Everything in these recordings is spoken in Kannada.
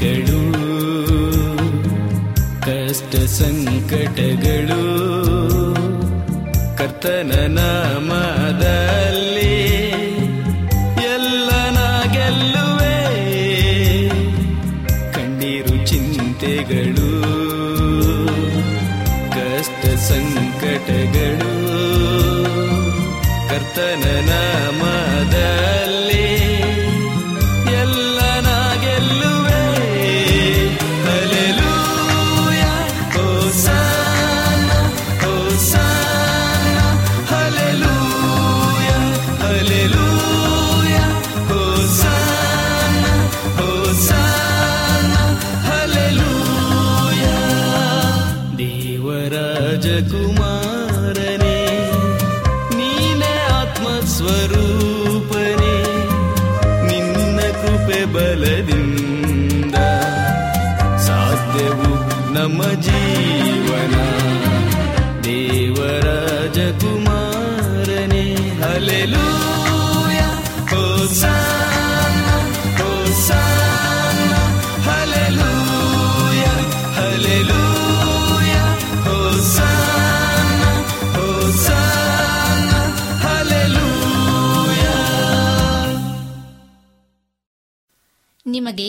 ಚಿಂತೆಗಳು ಕಷ್ಟ ಸಂಕಟಗಳು ಕರ್ತನ ನಾಮದಲ್ಲಿ ಎಲ್ಲನ ಗೆಲ್ಲುವೆ ಕಣ್ಣೀರು ಚಿಂತೆಗಳು ಕಷ್ಟ ಸಂಕಟಗಳು ಕರ್ತನ जीवना देवराजकुमारने हलेलूया होसाना होसाना हलेलूया हलेलूया होसाना होसाना ಹಲೆಲೂಯಾ ನಿಮಗೆ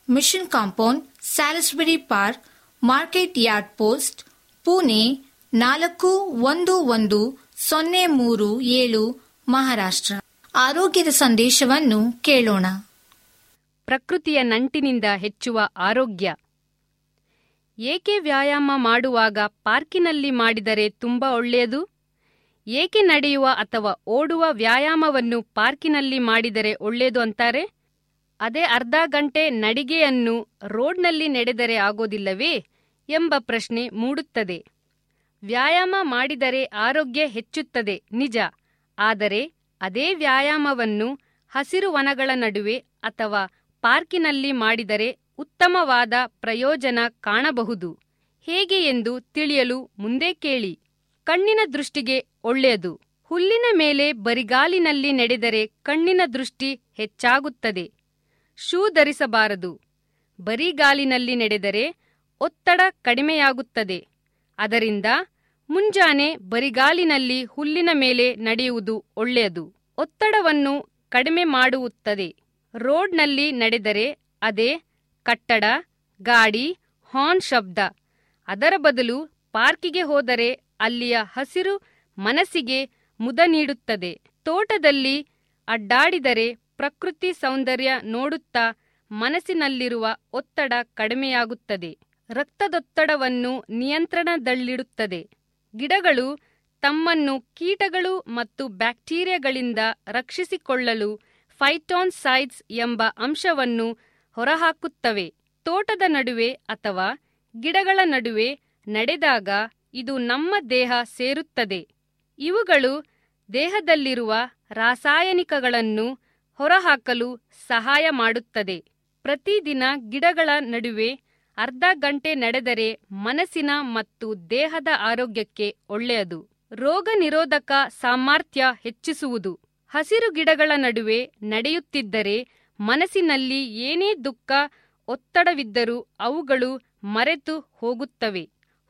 Mission Compound, Salisbury Park, Market Yard Post, Pune ನಾಲ್ಕು ಒಂದು ಒಂದು ಸೊನ್ನೆ ಮೂರು ಏಳು, ಮಹಾರಾಷ್ಟ್ರ. ಆರೋಗ್ಯದ ಸಂದೇಶವನ್ನು ಕೇಳೋಣ. ಪ್ರಕೃತಿಯ ನಂಟಿನಿಂದ ಹೆಚ್ಚುವ ಆರೋಗ್ಯ. ಏಕೆ ವ್ಯಾಯಾಮ ಮಾಡುವಾಗ ಪಾರ್ಕಿನಲ್ಲಿ ಮಾಡಿದರೆ ತುಂಬ ಒಳ್ಳೆಯದು? ಏಕೆ ನಡೆಯುವ ಅಥವಾ ಓಡುವ ವ್ಯಾಯಾಮವನ್ನು ಪಾರ್ಕಿನಲ್ಲಿ ಮಾಡಿದರೆ ಒಳ್ಳೆಯದು ಅಂತಾರೆ? ಅದೇ ಅರ್ಧ ಗಂಟೆ ನಡಿಗೆಯನ್ನು ರೋಡ್ನಲ್ಲಿ ನಡೆದರೆ ಆಗೋದಿಲ್ಲವೇ ಎಂಬ ಪ್ರಶ್ನೆ ಮೂಡುತ್ತದೆ. ವ್ಯಾಯಾಮ ಮಾಡಿದರೆ ಆರೋಗ್ಯ ಹೆಚ್ಚುತ್ತದೆ, ನಿಜ. ಆದರೆ ಅದೇ ವ್ಯಾಯಾಮವನ್ನು ಹಸಿರು ವನಗಳ ನಡುವೆ ಅಥವಾ ಪಾರ್ಕಿನಲ್ಲಿ ಮಾಡಿದರೆ ಉತ್ತಮವಾದ ಪ್ರಯೋಜನ ಕಾಣಬಹುದು. ಹೇಗೆ ಎಂದು ತಿಳಿಯಲು ಮುಂದೆ ಕೇಳಿ. ಕಣ್ಣಿನ ದೃಷ್ಟಿಗೆ ಒಳ್ಳೆಯದು. ಹುಲ್ಲಿನ ಮೇಲೆ ಬರಿಗಾಲಿನಲ್ಲಿ ನಡೆದರೆ ಕಣ್ಣಿನ ದೃಷ್ಟಿ ಹೆಚ್ಚಾಗುತ್ತದೆ. ಶೂ ಧರಿಸಬಾರದು. ಬರಿಗಾಲಿನಲ್ಲಿ ನಡೆದರೆ ಒತ್ತಡ ಕಡಿಮೆಯಾಗುತ್ತದೆ. ಅದರಿಂದ ಮುಂಜಾನೆ ಬರಿಗಾಲಿನಲ್ಲಿ ಹುಲ್ಲಿನ ಮೇಲೆ ನಡೆಯುವುದು ಒಳ್ಳೆಯದು. ಒತ್ತಡವನ್ನು ಕಡಿಮೆ ಮಾಡುತ್ತದೆ. ರೋಡ್ನಲ್ಲಿ ನಡೆದರೆ ಅದೇ ಕಟ್ಟಡ, ಗಾಡಿ, ಹಾರ್ನ್ ಶಬ್ದ. ಅದರ ಬದಲು ಪಾರ್ಕಿಗೆ ಹೋದರೆ ಅಲ್ಲಿಯ ಹಸಿರು ಮನಸ್ಸಿಗೆ ಮುದ ನೀಡುತ್ತದೆ. ತೋಟದಲ್ಲಿ ಅಡ್ಡಾಡಿದರೆ ಪ್ರಕೃತಿ ಸೌಂದರ್ಯ ನೋಡುತ್ತಾ ಮನಸ್ಸಿನಲ್ಲಿರುವ ಒತ್ತಡ ಕಡಿಮೆಯಾಗುತ್ತದೆ. ರಕ್ತದೊತ್ತಡವನ್ನು ನಿಯಂತ್ರಣದಲ್ಲಿಡುತ್ತದೆ. ಗಿಡಗಳು ತಮ್ಮನ್ನು ಕೀಟಗಳು ಮತ್ತು ಬ್ಯಾಕ್ಟೀರಿಯಾಗಳಿಂದ ರಕ್ಷಿಸಿಕೊಳ್ಳಲು ಫೈಟೋನ್ಸೈಡ್ಸ್ ಎಂಬ ಅಂಶವನ್ನು ಹೊರಹಾಕುತ್ತವೆ. ತೋಟದ ನಡುವೆ ಅಥವಾ ಗಿಡಗಳ ನಡುವೆ ನಡೆದಾಗ ಇದು ನಮ್ಮ ದೇಹ ಸೇರುತ್ತದೆ. ಇವುಗಳು ದೇಹದಲ್ಲಿರುವ ರಾಸಾಯನಿಕಗಳನ್ನು ಹೊರಹಾಕಲು ಸಹಾಯ ಮಾಡುತ್ತದೆ. ಪ್ರತಿದಿನ ಗಿಡಗಳ ನಡುವೆ ಅರ್ಧ ಗಂಟೆ ನಡೆದರೆ ಮನಸ್ಸಿನ ಮತ್ತು ದೇಹದ ಆರೋಗ್ಯಕ್ಕೆ ಒಳ್ಳೆಯದು. ರೋಗ ನಿರೋಧಕ ಸಾಮರ್ಥ್ಯ ಹೆಚ್ಚಿಸುವುದು. ಹಸಿರು ಗಿಡಗಳ ನಡುವೆ ನಡೆಯುತ್ತಿದ್ದರೆ ಮನಸ್ಸಿನಲ್ಲಿ ಏನೇ ದುಃಖ, ಒತ್ತಡವಿದ್ದರೂ ಅವುಗಳು ಮರೆತು ಹೋಗುತ್ತವೆ.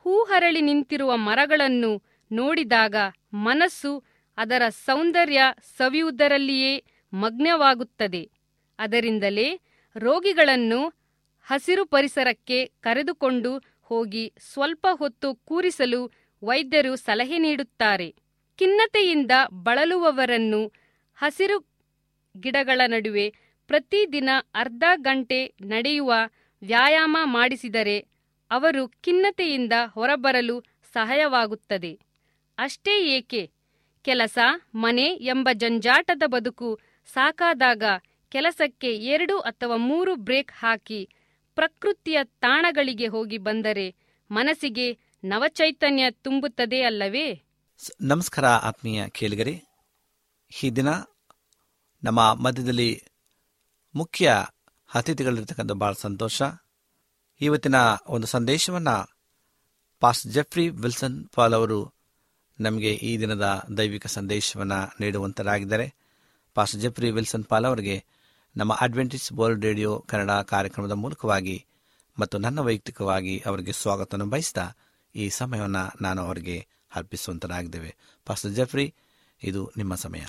ಹೂ ಹರಳಿ ನಿಂತಿರುವ ಮರಗಳನ್ನು ನೋಡಿದಾಗ ಮನಸ್ಸು ಅದರ ಸೌಂದರ್ಯ ಸವಿಯುವುದರಲ್ಲಿಯೇ ಮಗ್ನವಾಗುತ್ತದೆ. ಅದರಿಂದಲೇ ರೋಗಿಗಳನ್ನು ಹಸಿರು ಪರಿಸರಕ್ಕೆ ಕರೆದುಕೊಂಡು ಹೋಗಿ ಸ್ವಲ್ಪ ಹೊತ್ತು ಕೂರಿಸಲು ವೈದ್ಯರು ಸಲಹೆ ನೀಡುತ್ತಾರೆ. ಖಿನ್ನತೆಯಿಂದ ಬಳಲುವವರನ್ನು ಹಸಿರು ಗಿಡಗಳ ನಡುವೆ ಪ್ರತಿದಿನ ಅರ್ಧ ಗಂಟೆ ನಡೆಯುವ ವ್ಯಾಯಾಮ ಮಾಡಿಸಿದರೆ ಅವರು ಖಿನ್ನತೆಯಿಂದ ಹೊರಬರಲು ಸಹಾಯವಾಗುತ್ತದೆ. ಅಷ್ಟೇ ಏಕೆ? ಕೆಲಸ, ಮನೆ ಎಂಬ ಜಂಜಾಟದ ಬದುಕು ಸಾಕಾದಾಗ ಕೆಲಸಕ್ಕೆ ಎರಡು ಅಥವಾ ಮೂರು ಬ್ರೇಕ್ ಹಾಕಿ ಪ್ರಕೃತಿಯ ತಾಣಗಳಿಗೆ ಹೋಗಿ ಬಂದರೆ ಮನಸ್ಸಿಗೆ ನವಚೈತನ್ಯ ತುಂಬುತ್ತದೆ ಅಲ್ಲವೇ? ನಮಸ್ಕಾರ ಆತ್ಮೀಯ ಕೇಳಿಗರೆ. ಈ ದಿನ ನಮ್ಮ ಮಧ್ಯದಲ್ಲಿ ಮುಖ್ಯ ಅತಿಥಿಗಳಿರ್ತಕ್ಕಂಥ ಭಾಳ ಸಂತೋಷ. ಇವತ್ತಿನ ಒಂದು ಸಂದೇಶವನ್ನು ಪಾಸ್ ಜೆಫ್ರಿ ವಿಲ್ಸನ್ ಪಾಲ್ ಅವರು ನಮಗೆ ಈ ದಿನದ ದೈವಿಕ ಸಂದೇಶವನ್ನು ನೀಡುವಂತರಾಗಿದ್ದಾರೆ. ಪಾಸ್ ಜೆಫ್ರಿ ವಿಲ್ಸನ್ ಪಾಲ್ ಅವರಿಗೆ ನಮ್ಮ ಅಡ್ವೆಂಟಿಸ್ ವರ್ಲ್ಡ್ ರೇಡಿಯೋ ಕನ್ನಡ ಕಾರ್ಯಕ್ರಮದ ಮೂಲಕವಾಗಿ ಮತ್ತು ನನ್ನ ವೈಯಕ್ತಿಕವಾಗಿ ಅವರಿಗೆ ಸ್ವಾಗತವನ್ನು ಬಯಸ್ತಾ ಈ ಸಮಯವನ್ನು ನಾನು ಅವರಿಗೆ ಅರ್ಪಿಸುವಂತನಾಗಿದ್ದೇವೆ. ಪಾಸ್ಟರ್ ಜೆಫ್ರಿ ಇದು ನಿಮ್ಮ ಸಮಯ.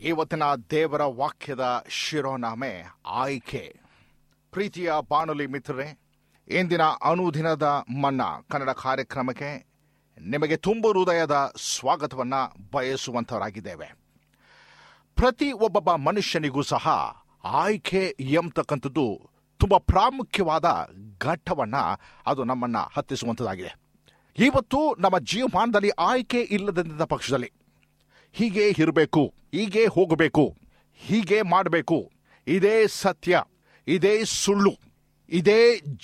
ಇವತ್ತಿನ ದೇವರ ವಾಕ್ಯದ ಶಿರೋನಾಮೆ ಆಯ್ಕೆ. ಪ್ರೀತಿಯ ಬಾನುಲಿ ಮಿತ್ರರೇ, ಇಂದಿನ ಅನುದಿನದ ಮನ್ನ ಕನ್ನಡ ಕಾರ್ಯಕ್ರಮಕ್ಕೆ ನಿಮಗೆ ತುಂಬು ಹೃದಯದ ಸ್ವಾಗತವನ್ನು ಬಯಸುವಂತವರಾಗಿದ್ದೇವೆ. ಪ್ರತಿ ಒಬ್ಬೊಬ್ಬ ಮನುಷ್ಯನಿಗೂ ಸಹ ಆಯ್ಕೆ ಎಂಬತಕ್ಕಂಥದ್ದು ತುಂಬಾ ಪ್ರಾಮುಖ್ಯವಾದ ಘಟ್ಟವನ್ನು ಅದು ನಮ್ಮನ್ನ ಹತ್ತಿಸುವಂಥದ್ದಾಗಿದೆ. ಇವತ್ತು ನಮ್ಮ ಜೀವಮಾನದಲ್ಲಿ ಆಯ್ಕೆ ಇಲ್ಲದಂತ ಪಕ್ಷದಲ್ಲಿ ಹೀಗೆ ಇರಬೇಕು, ಹೀಗೆ ಹೋಗಬೇಕು, ಹೀಗೆ ಮಾಡಬೇಕು. ಇದೇ ಸತ್ಯ, ಇದೇ ಸುಳ್ಳು, ಇದೇ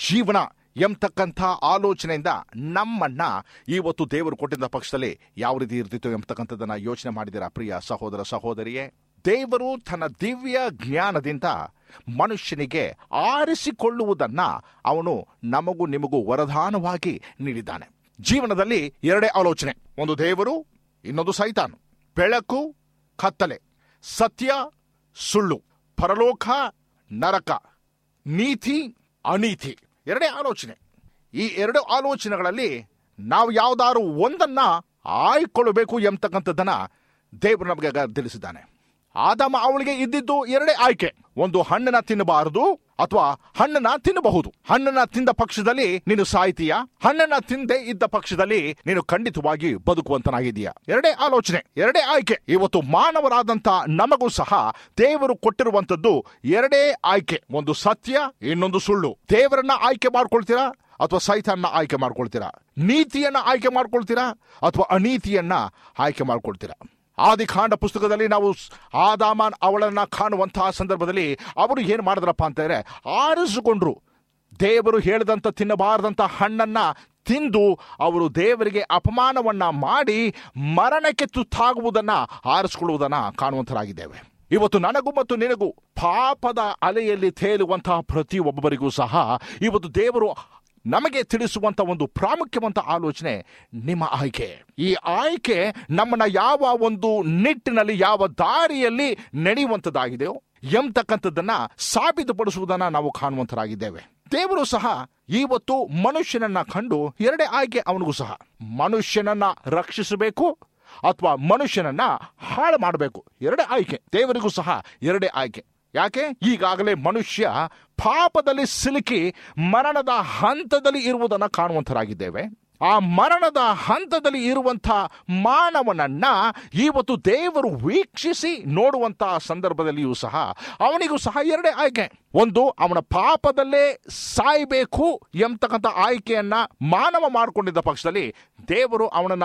ಜೀವನ ಎಂಬತಕ್ಕಂಥ ಆಲೋಚನೆಯಿಂದ ನಮ್ಮನ್ನ ಇವತ್ತು ದೇವರು ಕೊಟ್ಟಿದ್ದ ಪಕ್ಷದಲ್ಲಿ ಯಾವ ರೀತಿ ಇರ್ತಿತ್ತು ಎಂಬತಕ್ಕಂಥದ್ದನ್ನ ಯೋಚನೆ ಮಾಡಿದಿರ ಪ್ರಿಯ ಸಹೋದರ ಸಹೋದರಿಯೇ? ದೇವರು ತನ್ನ ದಿವ್ಯ ಜ್ಞಾನದಿಂದ ಮನುಷ್ಯನಿಗೆ ಆರಿಸಿಕೊಳ್ಳುವುದನ್ನ ಅವನು ನಮಗೂ ನಿಮಗೂ ವರದಾನವಾಗಿ ನೀಡಿದ್ದಾನೆ. ಜೀವನದಲ್ಲಿ ಎರಡೇ ಆಲೋಚನೆ. ಒಂದು ದೇವರು, ಇನ್ನೊಂದು ಸೈತಾನು. ಬೆಳಕು, ಕತ್ತಲೆ. ಸತ್ಯ, ಸುಳ್ಳು. ಪರಲೋಕ, ನರಕ. ನೀತಿ, ಅನೀತಿ. ಎರಡೇ ಆಲೋಚನೆ. ಈ ಎರಡು ಆಲೋಚನೆಗಳಲ್ಲಿ ನಾವು ಯಾವ್ದಾದ್ರು ಒಂದನ್ನ ಆಯ್ಕೊಳ್ಳಬೇಕು ಎಂಬತಕ್ಕಂಥದ್ದನ್ನ ದೇವರು ನಮಗೆ ತಿಳಿಸಿದ್ದಾನೆ. ಆದಮ ಅವಳಿಗೆ ಇದ್ದಿದ್ದು ಎರಡೇ ಆಯ್ಕೆ. ಒಂದು ಹಣ್ಣನ್ನ ತಿನ್ನಬಾರದು ಅಥವಾ ಹಣ್ಣನ್ನ ತಿನ್ನಬಹುದು. ಹಣ್ಣನ್ನ ತಿಂದ ಪಕ್ಷದಲ್ಲಿ ನೀನು ಸಾಯ್ತೀಯ? ಹಣ್ಣನ್ನ ತಿಂದೆ ಇದ್ದ ಪಕ್ಷದಲ್ಲಿ ನೀನು ಖಂಡಿತವಾಗಿ ಬದುಕುವಂತನಾಗಿದೀಯ ಎರಡೇ ಆಲೋಚನೆ, ಎರಡೇ ಆಯ್ಕೆ. ಇವತ್ತು ಮಾನವರಾದಂತ ನಮಗೂ ಸಹ ದೇವರು ಕೊಟ್ಟಿರುವಂತದ್ದು ಎರಡೇ ಆಯ್ಕೆ. ಒಂದು ಸತ್ಯ, ಇನ್ನೊಂದು ಸುಳ್ಳು. ದೇವರನ್ನ ಆಯ್ಕೆ ಮಾಡ್ಕೊಳ್ತೀರಾ ಅಥವಾ ಸೈತಾನ್ನ ಆಯ್ಕೆ ಮಾಡ್ಕೊಳ್ತೀರಾ? ನೀತಿಯನ್ನ ಆಯ್ಕೆ ಮಾಡ್ಕೊಳ್ತೀರಾ ಅಥವಾ ಅನೀತಿಯನ್ನ ಆಯ್ಕೆ ಮಾಡ್ಕೊಳ್ತೀರಾ? ಆದಿಕಾಂಡ ಪುಸ್ತಕದಲ್ಲಿ ನಾವು ಆದಾಮನ್ ಅವಳನ್ನ ಕಾಣುವಂತಹ ಸಂದರ್ಭದಲ್ಲಿ ಅವರು ಏನು ಮಾಡಿದ್ರಪ್ಪ ಅಂತಂದರೆ ಆರಿಸಿಕೊಂಡ್ರು. ದೇವರು ಹೇಳಿದಂಥ ತಿನ್ನಬಾರದಂತ ಹಣ್ಣನ್ನ ತಿಂದು ಅವರು ದೇವರಿಗೆ ಅಪಮಾನವನ್ನ ಮಾಡಿ ಮರಣಕ್ಕೆ ತುತ್ತಾಗುವುದನ್ನು ಆರಿಸಿಕೊಳ್ಳುವುದನ್ನ ಕಾಣುವಂತರಾಗಿದ್ದೇವೆ. ಇವತ್ತು ನನಗೂ ಮತ್ತು ನಿನಗೂ ಪಾಪದ ಅಲೆಯಲ್ಲಿ ತೇಲುವಂತಹ ಪ್ರತಿಯೊಬ್ಬರಿಗೂ ಸಹ ಇವತ್ತು ದೇವರು ನಮಗೆ ತಿಳಿಸುವಂತ ಒಂದು ಪ್ರಾಮುಖ್ಯವಂತ ಆಲೋಚನೆ ನಿಮ್ಮ ಆಯ್ಕೆ. ಈ ಆಯ್ಕೆ ನಮ್ಮನ್ನ ಯಾವ ಒಂದು ನಿಟ್ಟಿನಲ್ಲಿ, ಯಾವ ದಾರಿಯಲ್ಲಿ ನಡೆಯುವಂತದ್ದಾಗಿದೆಯೋ, ಎಂತಕ್ಕಂಥದ್ದನ್ನ ಸಾಬೀತುಪಡಿಸುವುದನ್ನ ನಾವು ಕಾಣುವಂತರಾಗಿದ್ದೇವೆ. ದೇವರು ಸಹ ಇವತ್ತು ಮನುಷ್ಯನನ್ನ ಕಂಡು ಎರಡೇ ಆಯ್ಕೆ ಅವನಿಗೂ ಸಹ. ಮನುಷ್ಯನನ್ನ ರಕ್ಷಿಸಬೇಕು ಅಥವಾ ಮನುಷ್ಯನನ್ನ ಹಾಳು ಮಾಡಬೇಕು. ಎರಡೇ ಆಯ್ಕೆ. ದೇವರಿಗೂ ಸಹ ಎರಡೇ ಆಯ್ಕೆ. ಯಾಕೆ? ಈಗಾಗಲೇ ಮನುಷ್ಯ ಪಾಪದಲ್ಲಿ ಸಿಲುಕಿ ಮರಣದ ಹಂತದಲ್ಲಿ ಇರುವುದನ್ನು ಕಾಣುವಂತರಾಗಿದ್ದೇವೆ. ಆ ಮರಣದ ಹಂತದಲ್ಲಿ ಇರುವಂಥ ಮಾನವನನ್ನ ಇವತ್ತು ದೇವರು ವೀಕ್ಷಿಸಿ ನೋಡುವಂತಹ ಸಂದರ್ಭದಲ್ಲಿಯೂ ಸಹ ಅವನಿಗೂ ಸಹ ಎರಡೇ ಆಯ್ಕೆ. ಒಂದು, ಅವನ ಪಾಪದಲ್ಲೇ ಸಾಯ್ಬೇಕು ಎಂಬತಕ್ಕಂಥ ಆಯ್ಕೆಯನ್ನ ಮಾನವ ಮಾಡಿಕೊಂಡಿದ್ದ ಪಕ್ಷದಲ್ಲಿ ದೇವರು ಅವನನ್ನ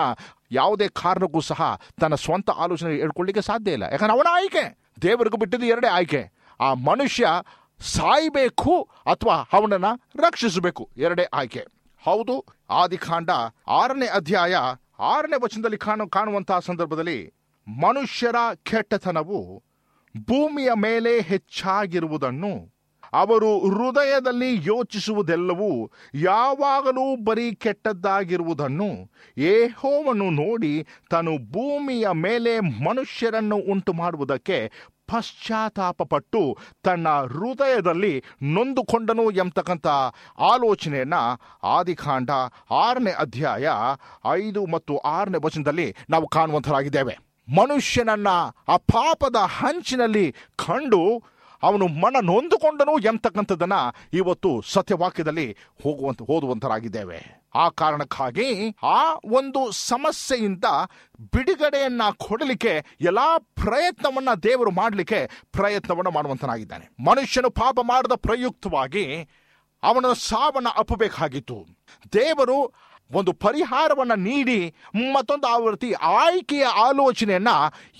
ಯಾವುದೇ ಕಾರಣಕ್ಕೂ ಸಹ ತನ್ನ ಸ್ವಂತ ಆಲೋಚನೆ ಹೇಳ್ಕೊಳ್ಳಿಕ್ಕೆ ಸಾಧ್ಯ ಇಲ್ಲ. ಯಾಕಂದ್ರೆ ಅವನ ಆಯ್ಕೆ. ದೇವರಿಗೂ ಬಿಟ್ಟಿದ್ದು ಎರಡೇ ಆಯ್ಕೆ. ಆ ಮನುಷ್ಯ ಸಾಯ್ಬೇಕು ಅಥವಾ ಅವನನ್ನು ರಕ್ಷಿಸಬೇಕು. ಎರಡೇ ಆಯ್ಕೆ. ಹೌದು ಆದಿಕಾಂಡ ಆರನೇ ಅಧ್ಯಾಯ ಆರನೇ ವಚನದಲ್ಲಿ ಕಾಣು, ಕಾಣುವಂತಹ ಸಂದರ್ಭದಲ್ಲಿ ಮನುಷ್ಯರ ಕೆಟ್ಟತನವು ಭೂಮಿಯ ಮೇಲೆ ಹೆಚ್ಚಾಗಿರುವುದನ್ನು, ಅವರು ಹೃದಯದಲ್ಲಿ ಯೋಚಿಸುವುದೆಲ್ಲವೂ ಯಾವಾಗಲೂ ಬರೀ ಕೆಟ್ಟದ್ದಾಗಿರುವುದನ್ನು ಏಹೋವನ್ನು ನೋಡಿ ತಾನು ಭೂಮಿಯ ಮೇಲೆ ಮನುಷ್ಯರನ್ನು ಉಂಟು ಮಾಡುವುದಕ್ಕೆ ಪಶ್ಚಾತ್ತಾಪಪಟ್ಟು ತನ್ನ ಹೃದಯದಲ್ಲಿ ನೊಂದುಕೊಂಡನು ಎಂಬತಕ್ಕಂಥ ಆಲೋಚನೆಯನ್ನು ಆದಿಕಾಂಡ ಆರನೇ ಅಧ್ಯಾಯ ಐದು ಮತ್ತು ಆರನೇ ವಚನದಲ್ಲಿ ನಾವು ಕಾಣುವಂಥರಾಗಿದ್ದೇವೆ ಮನುಷ್ಯನನ್ನ ಆ ಪಾಪದ ಹಂಚಿನಲ್ಲಿ ಕಂಡು ಅವನು ಮನ ನೊಂದುಕೊಂಡನು ಎಂಬತಕ್ಕಂಥದ್ದನ್ನು ಇವತ್ತು ಸತ್ಯವಾಕ್ಯದಲ್ಲಿ ಹೋಗುವಂತ, ಓದುವಂತರಾಗಿದ್ದೇವೆ. ಆ ಕಾರಣಕ್ಕಾಗಿ ಆ ಒಂದು ಸಮಸ್ಯೆಯಿಂದ ಬಿಡುಗಡೆಯನ್ನ ಕೊಡಲಿಕ್ಕೆ ಎಲ್ಲಾ ಪ್ರಯತ್ನವನ್ನ ದೇವರು ಮಾಡಲಿಕ್ಕೆ ಪ್ರಯತ್ನವನ್ನು ಮಾಡುವಂತನಾಗಿದ್ದಾನೆ. ಮನುಷ್ಯನು ಪಾಪ ಮಾಡದ ಪ್ರಯುಕ್ತವಾಗಿ ಅವನ ಸಾವನ್ನ ಅಪ್ಪಬೇಕಾಗಿತ್ತು. ದೇವರು ಒಂದು ಪರಿಹಾರವನ್ನ ನೀಡಿ ಮತ್ತೊಂದು ಆವೃತ್ತಿ ಆಯ್ಕೆಯ ಆಲೋಚನೆಯನ್ನ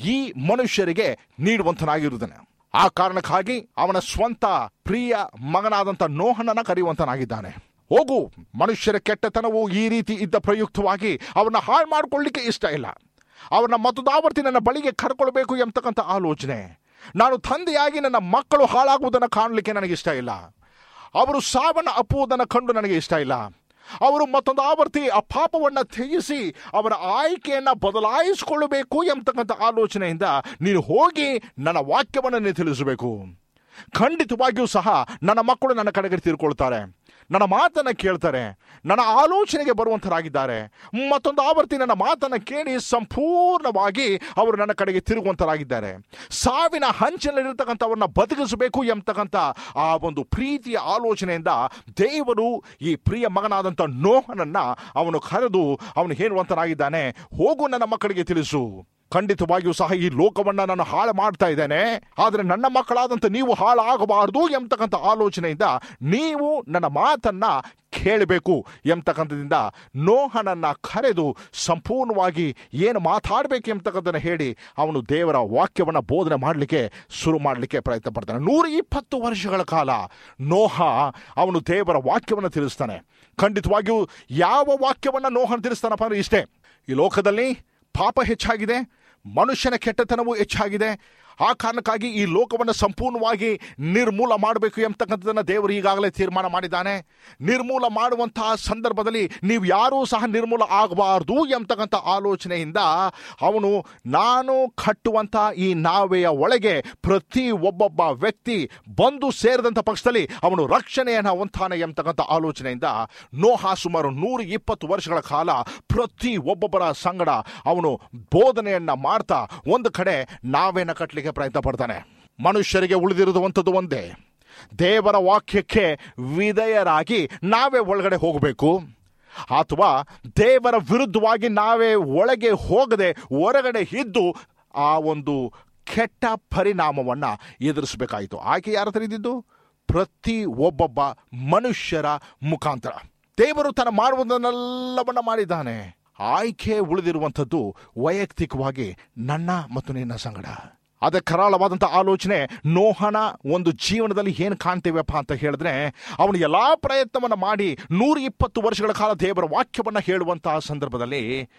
ಈ ಮನುಷ್ಯರಿಗೆ ನೀಡುವಂತನಾಗಿರುತ್ತಾನೆ. ಆ ಕಾರಣಕ್ಕಾಗಿ ಅವನ ಸ್ವಂತ ಪ್ರಿಯ ಮಗನಾದಂತ ನೋಹನನ್ನ ಕರೆಯುವಂತನಾಗಿದ್ದಾನೆ. ಹೋಗು, ಮನುಷ್ಯರ ಕೆಟ್ಟತನವು ಈ ರೀತಿ ಇದ್ದ ಪ್ರಯುಕ್ತವಾಗಿ ಅವನ್ನ ಹಾಳು ಮಾಡಿಕೊಳ್ಳಿಕ್ಕೆ ಇಷ್ಟ ಇಲ್ಲ. ಅವನ ಮತದಾವರ್ತಿ ನನ್ನ ಬಳಿಗೆ ಕರ್ಕೊಳ್ಬೇಕು ಎಂಬತಕ್ಕಂಥ ಆಲೋಚನೆ. ನಾನು ತಂದೆಯಾಗಿ ನನ್ನ ಮಕ್ಕಳು ಹಾಳಾಗುವುದನ್ನು ಕಾಣಲಿಕ್ಕೆ ನನಗೆ ಇಷ್ಟ ಇಲ್ಲ. ಅವರು ಸಾವನ್ನು ಅಪ್ಪುವುದನ್ನು ಕಂಡು ನನಗೆ ಇಷ್ಟ ಇಲ್ಲ. ಅವರು ಮತ್ತೊಂದು ಆವರ್ತಿ ಆ ಪಾಪವನ್ನು ತ್ಯಜಿಸಿ ಅವರ ಆಯ್ಕೆಯನ್ನು ಬದಲಾಯಿಸಿಕೊಳ್ಳಬೇಕು ಎಂಬತಕ್ಕಂಥ ಆಲೋಚನೆಯಿಂದ ನೀನು ಹೋಗಿ ನನ್ನ ವಾಕ್ಯವನ್ನು ನೀನು ತಿಳಿಸಬೇಕು. ಖಂಡಿತವಾಗಿಯೂ ಸಹ ನನ್ನ ಮಕ್ಕಳು ನನ್ನ ಕಡೆಗೆ ತಿರ್ಕೊಳ್ತಾರೆ. ನನ್ನ ಮಾತನ್ನು ಕೇಳ್ತಾರೆ, ನನ್ನ ಆಲೋಚನೆಗೆ ಬರುವಂಥರಾಗಿದ್ದಾರೆ ಮತ್ತೊಂದು ಆವರ್ತಿ ನನ್ನ ಮಾತನ್ನು ಕೇಳಿ ಸಂಪೂರ್ಣವಾಗಿ ಅವರು ನನ್ನ ಕಡೆಗೆ ತಿರುಗುವಂಥರಾಗಿದ್ದಾರೆ ಸಾವಿನ ಹಂಚಿನಲ್ಲಿರ್ತಕ್ಕಂಥವ್ರನ್ನ ಬದುಕಿಸಬೇಕು ಎಂಬತಕ್ಕಂಥ ಆ ಒಂದು ಪ್ರೀತಿಯ ಆಲೋಚನೆಯಿಂದ ದೇವರು ಈ ಪ್ರಿಯ ಮಗನಾದಂಥ ನೋಹನನ್ನು ಅವನು ಕರೆದು ಅವನು ಹೇಳುವಂತನಾಗಿದ್ದಾನೆ. ಹೋಗು ನನ್ನ ಮಕ್ಕಳಿಗೆ ತಿಳಿಸು. ಖಂಡಿತವಾಗಿಯೂ ಸಹ ಈ ಲೋಕವನ್ನ ನಾನು ಹಾಳು ಮಾಡ್ತಾ ಇದ್ದೇನೆ. ಆದರೆ ನನ್ನ ಮಕ್ಕಳಾದಂತ ನೀವು ಹಾಳಾಗಬಾರದು ಎಂಬತಕ್ಕಂಥ ಆಲೋಚನೆಯಿಂದ ನೀವು ನನ್ನ ಮಾತನ್ನ ಕೇಳಬೇಕು ಎಂಬತಕ್ಕಂಥದಿಂದ ನೋಹನನ್ನ ಕರೆದು ಸಂಪೂರ್ಣವಾಗಿ ಏನು ಮಾತಾಡಬೇಕು ಎಂಬತಕ್ಕಂಥದ್ದನ್ನು ಹೇಳಿ ಅವನು ದೇವರ ವಾಕ್ಯವನ್ನು ಬೋಧನೆ ಮಾಡಲಿಕ್ಕೆ ಶುರು ಮಾಡಲಿಕ್ಕೆ ಪ್ರಯತ್ನ ಪಡ್ತಾನೆ. ನೂರ ವರ್ಷಗಳ ಕಾಲ ನೋಹ ಅವನು ದೇವರ ವಾಕ್ಯವನ್ನು ತಿಳಿಸ್ತಾನೆ. ಖಂಡಿತವಾಗಿಯೂ ಯಾವ ವಾಕ್ಯವನ್ನು ನೋಹನ ತಿಳಿಸ್ತಾನಪ್ಪ ಅಂದ್ರೆ ಇಷ್ಟೇ. ಈ ಲೋಕದಲ್ಲಿ ಪಾಪ ಹೆಚ್ಚಾಗಿದೆ ಮನುಷ್ಯನ ಕೆಟ್ಟತನವೂ ಹೆಚ್ಚಾಗಿದೆ. ಆ ಕಾರಣಕ್ಕಾಗಿ ಈ ಲೋಕವನ್ನು ಸಂಪೂರ್ಣವಾಗಿ ನಿರ್ಮೂಲ ಮಾಡಬೇಕು ಎಂಬತಕ್ಕಂಥದ್ದನ್ನು ದೇವರು ಈಗಾಗಲೇ ತೀರ್ಮಾನ ಮಾಡಿದ್ದಾನೆ. ನಿರ್ಮೂಲ ಮಾಡುವಂತಹ ಸಂದರ್ಭದಲ್ಲಿ ನೀವು ಯಾರೂ ಸಹ ನಿರ್ಮೂಲ ಆಗಬಾರ್ದು ಎಂಬತಕ್ಕಂಥ ಆಲೋಚನೆಯಿಂದ ಅವನು, ನಾನು ಕಟ್ಟುವಂಥ ಈ ನಾವೆಯ ಒಳಗೆ ಪ್ರತಿ ಒಬ್ಬೊಬ್ಬ ವ್ಯಕ್ತಿ ಬಂದು ಸೇರಿದಂಥ ಪಕ್ಷದಲ್ಲಿ ಅವನು ರಕ್ಷಣೆಯನ್ನು ಹೊಂತಾನೆ ಎಂಬತಕ್ಕಂಥ ಆಲೋಚನೆಯಿಂದ ನೋಹಾ ಸುಮಾರು ನೂರ ಇಪ್ಪತ್ತು ವರ್ಷಗಳ ಕಾಲ ಪ್ರತಿ ಒಬ್ಬೊಬ್ಬರ ಸಂಗಡ ಅವನು ಬೋಧನೆಯನ್ನು ಮಾಡ್ತಾ, ಒಂದು ಕಡೆ ನಾವೇನ ಕಟ್ಟಲಿಕ್ಕೆ ಪ್ರಯತ್ನ ಪಡ್ತಾನೆ. ಮನುಷ್ಯರಿಗೆ ಉಳಿದಿರುವಂಥದ್ದು ಒಂದೇ. ದೇವರ ವಾಕ್ಯಕ್ಕೆ ವಿಧೇಯರಾಗಿ ನಾವೇ ಒಳಗಡೆ ಹೋಗಬೇಕು. ಅಥವಾ ದೇವರ ವಿರುದ್ಧವಾಗಿ ನಾವೇ ಒಳಗೆ ಹೋಗದೆ ಹೊರಗಡೆ ಇದ್ದು ಆ ಒಂದು ಕೆಟ್ಟ ಪರಿಣಾಮವನ್ನು ಎದುರಿಸಬೇಕಾಯಿತು. ಆಕೆ ಯಾರ ಹತ್ರ ಇದ್ದಿದ್ದು? ಪ್ರತಿ ಒಬ್ಬೊಬ್ಬ ಮನುಷ್ಯರ ಮುಖಾಂತರ. ದೇವರು ತನ್ನ ಮಾಡುವುದನ್ನೆಲ್ಲವನ್ನ ಮಾಡಿದ್ದಾನೆ. ಆಯ್ಕೆ ಉಳಿದಿರುವಂಥದ್ದು ವೈಯಕ್ತಿಕವಾಗಿ ನನ್ನ ಮತ್ತು ನಿನ್ನ ಸಂಗಡ. ಅದೇ ಕರಾಳವಾದಂಥ ಆಲೋಚನೆ, ನೋಹನ ಒಂದು ಜೀವನದಲ್ಲಿ ಏನು ಕಾಣ್ತೇವಪ್ಪ ಅಂತ ಹೇಳಿದ್ರೆ, ಅವನು ಎಲ್ಲ ಪ್ರಯತ್ನವನ್ನು ಮಾಡಿ ನೂರ ಇಪ್ಪತ್ತು ವರ್ಷಗಳ ಕಾಲ ದೇವರ ವಾಕ್ಯವನ್ನು ಹೇಳುವಂತಹ ಸಂದರ್ಭದಲ್ಲಿ,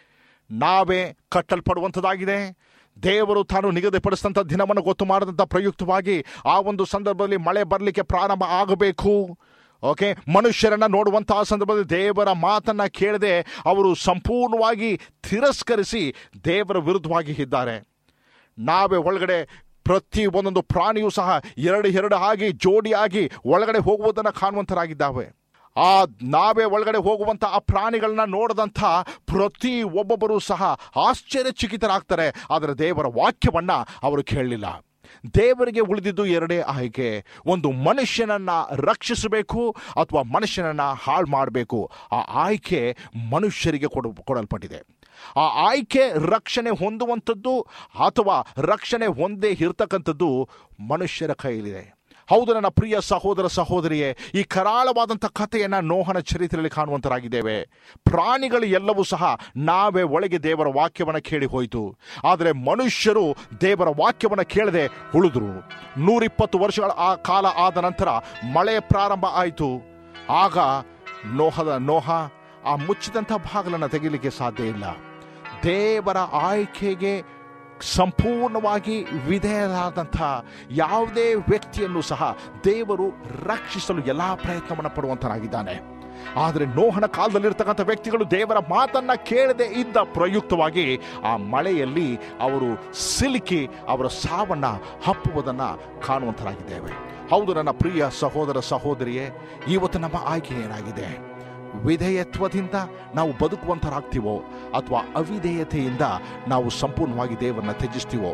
ನಾವೇ ಕಟ್ಟಲ್ಪಡುವಂಥದ್ದಾಗಿದೆ. ದೇವರು ತಾನು ನಿಗದಿಪಡಿಸಿದಂಥ ದಿನವನ್ನು ಗೊತ್ತು ಮಾಡಿದಂಥ ಪ್ರಯುಕ್ತವಾಗಿ ಆ ಒಂದು ಸಂದರ್ಭದಲ್ಲಿ ಮಳೆ ಬರಲಿಕ್ಕೆ ಪ್ರಾರಂಭ ಆಗಬೇಕು. ಓಕೆ, ಮನುಷ್ಯರನ್ನ ನೋಡುವಂತಹ ಸಂದರ್ಭದಲ್ಲಿ ದೇವರ ಮಾತನ್ನ ಕೇಳದೆ ಅವರು ಸಂಪೂರ್ಣವಾಗಿ ತಿರಸ್ಕರಿಸಿ ದೇವರ ವಿರುದ್ಧವಾಗಿ ಇದ್ದಾರೆ. ನಾವೇ ಒಳಗಡೆ ಪ್ರತಿ ಒಂದೊಂದು ಪ್ರಾಣಿಯೂ ಸಹ ಎರಡು ಎರಡು ಆಗಿ ಜೋಡಿಯಾಗಿ ಒಳಗಡೆ ಹೋಗುವುದನ್ನು ಕಾಣುವಂಥರಾಗಿದ್ದಾವೆ ಆ ನಾವೇ ಒಳಗಡೆ ಹೋಗುವಂಥ ಆ ಪ್ರಾಣಿಗಳನ್ನ ನೋಡಿದಂಥ ಪ್ರತಿ ಒಬ್ಬೊಬ್ಬರೂ ಸಹ ಆಶ್ಚರ್ಯಚಕಿತರಾಗ್ತಾರೆ. ಆದರೆ ದೇವರ ವಾಕ್ಯವನ್ನು ಅವರು ಕೇಳಲಿಲ್ಲ. ದೇವರಿಗೆ ಉಳಿದಿದ್ದು ಎರಡೇ ಆಯ್ಕೆ. ಒಂದು ಮನುಷ್ಯನನ್ನ ರಕ್ಷಿಸಬೇಕು ಅಥವಾ ಮನುಷ್ಯನನ್ನ ಹಾಳು ಮಾಡಬೇಕು ಆ ಆಯ್ಕೆ ಮನುಷ್ಯರಿಗೆ ಕೊಡ, ಕೊಡಲ್ಪಟ್ಟಿದೆ. ಆ ಆಯ್ಕೆ ರಕ್ಷಣೆ ಹೊಂದುವಂಥದ್ದು ಅಥವಾ ರಕ್ಷಣೆ ಹೊಂದೇ ಇರ್ತಕ್ಕಂಥದ್ದು ಮನುಷ್ಯರ ಕೈಯಲ್ಲಿದೆ. ಹೌದು ನನ್ನ ಪ್ರಿಯ ಸಹೋದರ ಸಹೋದರಿಯೇ, ಈ ಕರಾಳವಾದಂಥ ಕಥೆಯನ್ನು ನೋಹನ ಚರಿತ್ರೆಯಲ್ಲಿ ಕಾಣುವಂತರಾಗಿದ್ದೇವೆ. ಪ್ರಾಣಿಗಳು ಎಲ್ಲವೂ ಸಹ ನಾವೇ ಒಳಗೆ ದೇವರ ವಾಕ್ಯವನ್ನು ಕೇಳಿ ಹೋಯಿತು. ಆದರೆ ಮನುಷ್ಯರು ದೇವರ ವಾಕ್ಯವನ್ನು ಕೇಳದೆ ಉಳಿದ್ರು. ನೂರಿಪ್ಪತ್ತು ವರ್ಷಗಳ ಆ ಕಾಲ ಆದ ನಂತರ ಮಳೆ ಪ್ರಾರಂಭ ಆಯಿತು. ಆಗ ನೋಹದ, ನೋಹ ಆ ಮುಚ್ಚಿದಂಥ ಬಾಗಿಲನ್ನು ತೆಗಿಲಿಕ್ಕೆ ಸಾಧ್ಯ ಇಲ್ಲ. ದೇವರ ಆಯ್ಕೆಗೆ ಸಂಪೂರ್ಣವಾಗಿ ವಿಧೇಯರಾದಂಥ ಯಾವುದೇ ವ್ಯಕ್ತಿಯನ್ನು ಸಹ ದೇವರು ರಕ್ಷಿಸಲು ಎಲ್ಲ ಪ್ರಯತ್ನವನ್ನು ಪಡುವಂತನಾಗಿದ್ದಾನೆ. ಆದರೆ ನೋಹನ ಕಾಲದಲ್ಲಿರ್ತಕ್ಕಂಥ ವ್ಯಕ್ತಿಗಳು ದೇವರ ಮಾತನ್ನ ಕೇಳದೆ ಇದ್ದ ಪ್ರಯುಕ್ತವಾಗಿ ಆ ಮಳೆಯಲ್ಲಿ ಅವರು ಸಿಲುಕಿ ಅವರ ಸಾವನ್ನ ಹಪ್ಪುವುದನ್ನು ಕಾಣುವಂತರಾಗಿದ್ದೇವೆ. ಹೌದು ನನ್ನ ಪ್ರಿಯ ಸಹೋದರ ಸಹೋದರಿಯೇ, ಇವತ್ತು ನಮ್ಮ ಆಯ್ಕೆ ಏನಾಗಿದೆ? ವಿಧೇಯತ್ವದಿಂದ ನಾವು ಬದುಕುವಂಥರಾಗ್ತೀವೋ ಅಥವಾ ಅವಿಧೇಯತೆಯಿಂದ ನಾವು ಸಂಪೂರ್ಣವಾಗಿ ದೇವರನ್ನ ತ್ಯಜಿಸ್ತೀವೋ?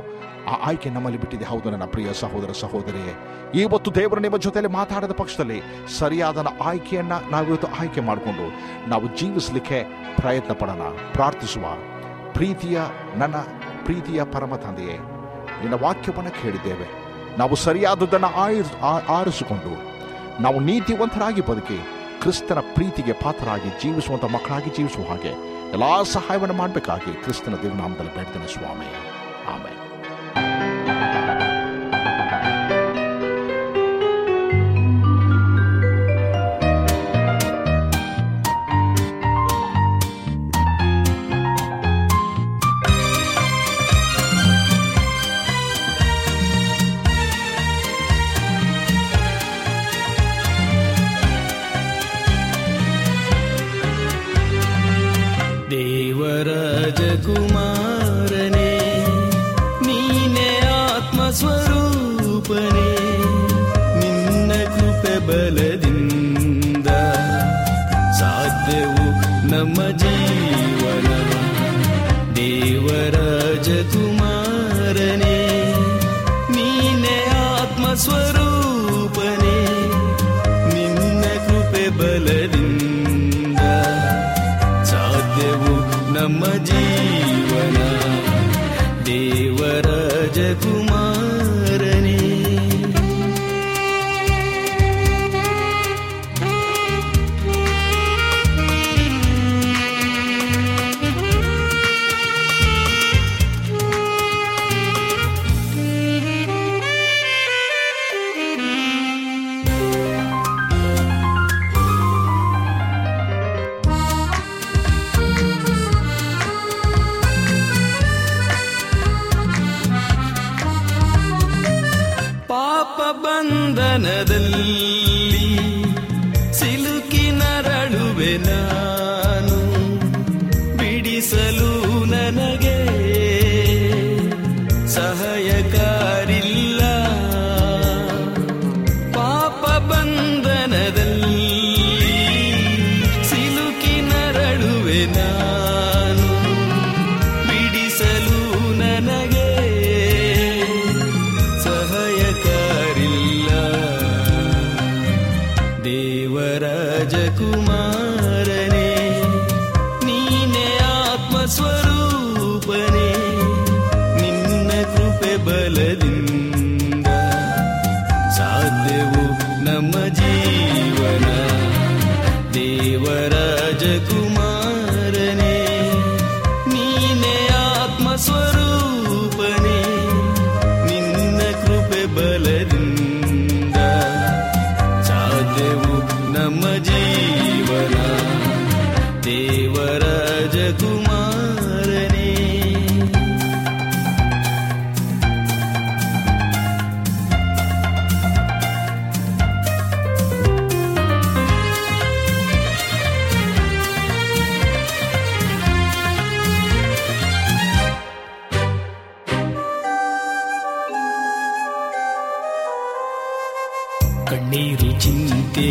ಆ ಆಯ್ಕೆ ನಮ್ಮಲ್ಲಿ ಬಿಟ್ಟಿದೆ. ಹೌದು ನನ್ನ ಪ್ರಿಯ ಸಹೋದರ ಸಹೋದರಿಯೇ. ಇವತ್ತು ದೇವರು ನಿಮ್ಮ ಜೊತೆಯಲ್ಲಿ ಮಾತಾಡದ ಪಕ್ಷದಲ್ಲಿ ಸರಿಯಾದ ಆಯ್ಕೆಯನ್ನ ನಾವಿವತ್ತು ಆಯ್ಕೆ ಮಾಡಿಕೊಂಡು ನಾವು ಜೀವಿಸಲಿಕ್ಕೆ ಪ್ರಯತ್ನ ಪಡೋಣ. ಪ್ರಾರ್ಥಿಸುವ ಪ್ರೀತಿಯ ನನ್ನ ಪ್ರೀತಿಯ ಪರಮ ತಂದೆಯೇ, ನಿನ್ನ ವಾಕ್ಯವನ್ನು ಕೇಳಿದ್ದೇವೆ. ನಾವು ಸರಿಯಾದದನ್ನು ಆಯ್ ಆರಿಸಿಕೊಂಡು ನಾವು ನೀತಿವಂತರಾಗಿ ಬದುಕಿ ಕ್ರಿಸ್ತನ ಪ್ರೀತಿಗೆ ಪಾತ್ರರಾಗಿ ಜೀವಿಸುವಂಥ ಮಕ್ಕಳಾಗಿ ಜೀವಿಸುವ ಹಾಗೆ ಎಲ್ಲ ಸಹಾಯವನ್ನು ಮಾಡಬೇಕಾಗಿ ಕ್ರಿಸ್ತನ ದೇವನಾಮದಲ್ಲಿ ಬೇಡ್ತೇನೆ ಸ್ವಾಮಿ. ದೇವರಾಜಕುಮಾರನೇ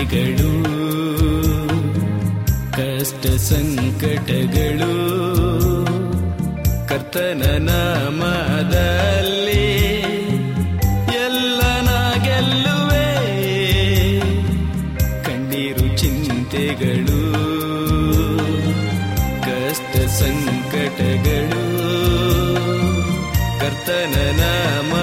ಚಿಂತೆಗಳು ಕಷ್ಟ ಸಂಕಟಗಳು ಕರ್ತನ ನಾಮದಲ್ಲಿ ಎಲ್ಲ ನಾ ಗೆಲ್ಲುವೆ. ಕಣ್ಣೀರು ಚಿಂತೆಗಳು ಕಷ್ಟ ಸಂಕಟಗಳು ಕರ್ತನ ನಾಮದಲ್ಲಿ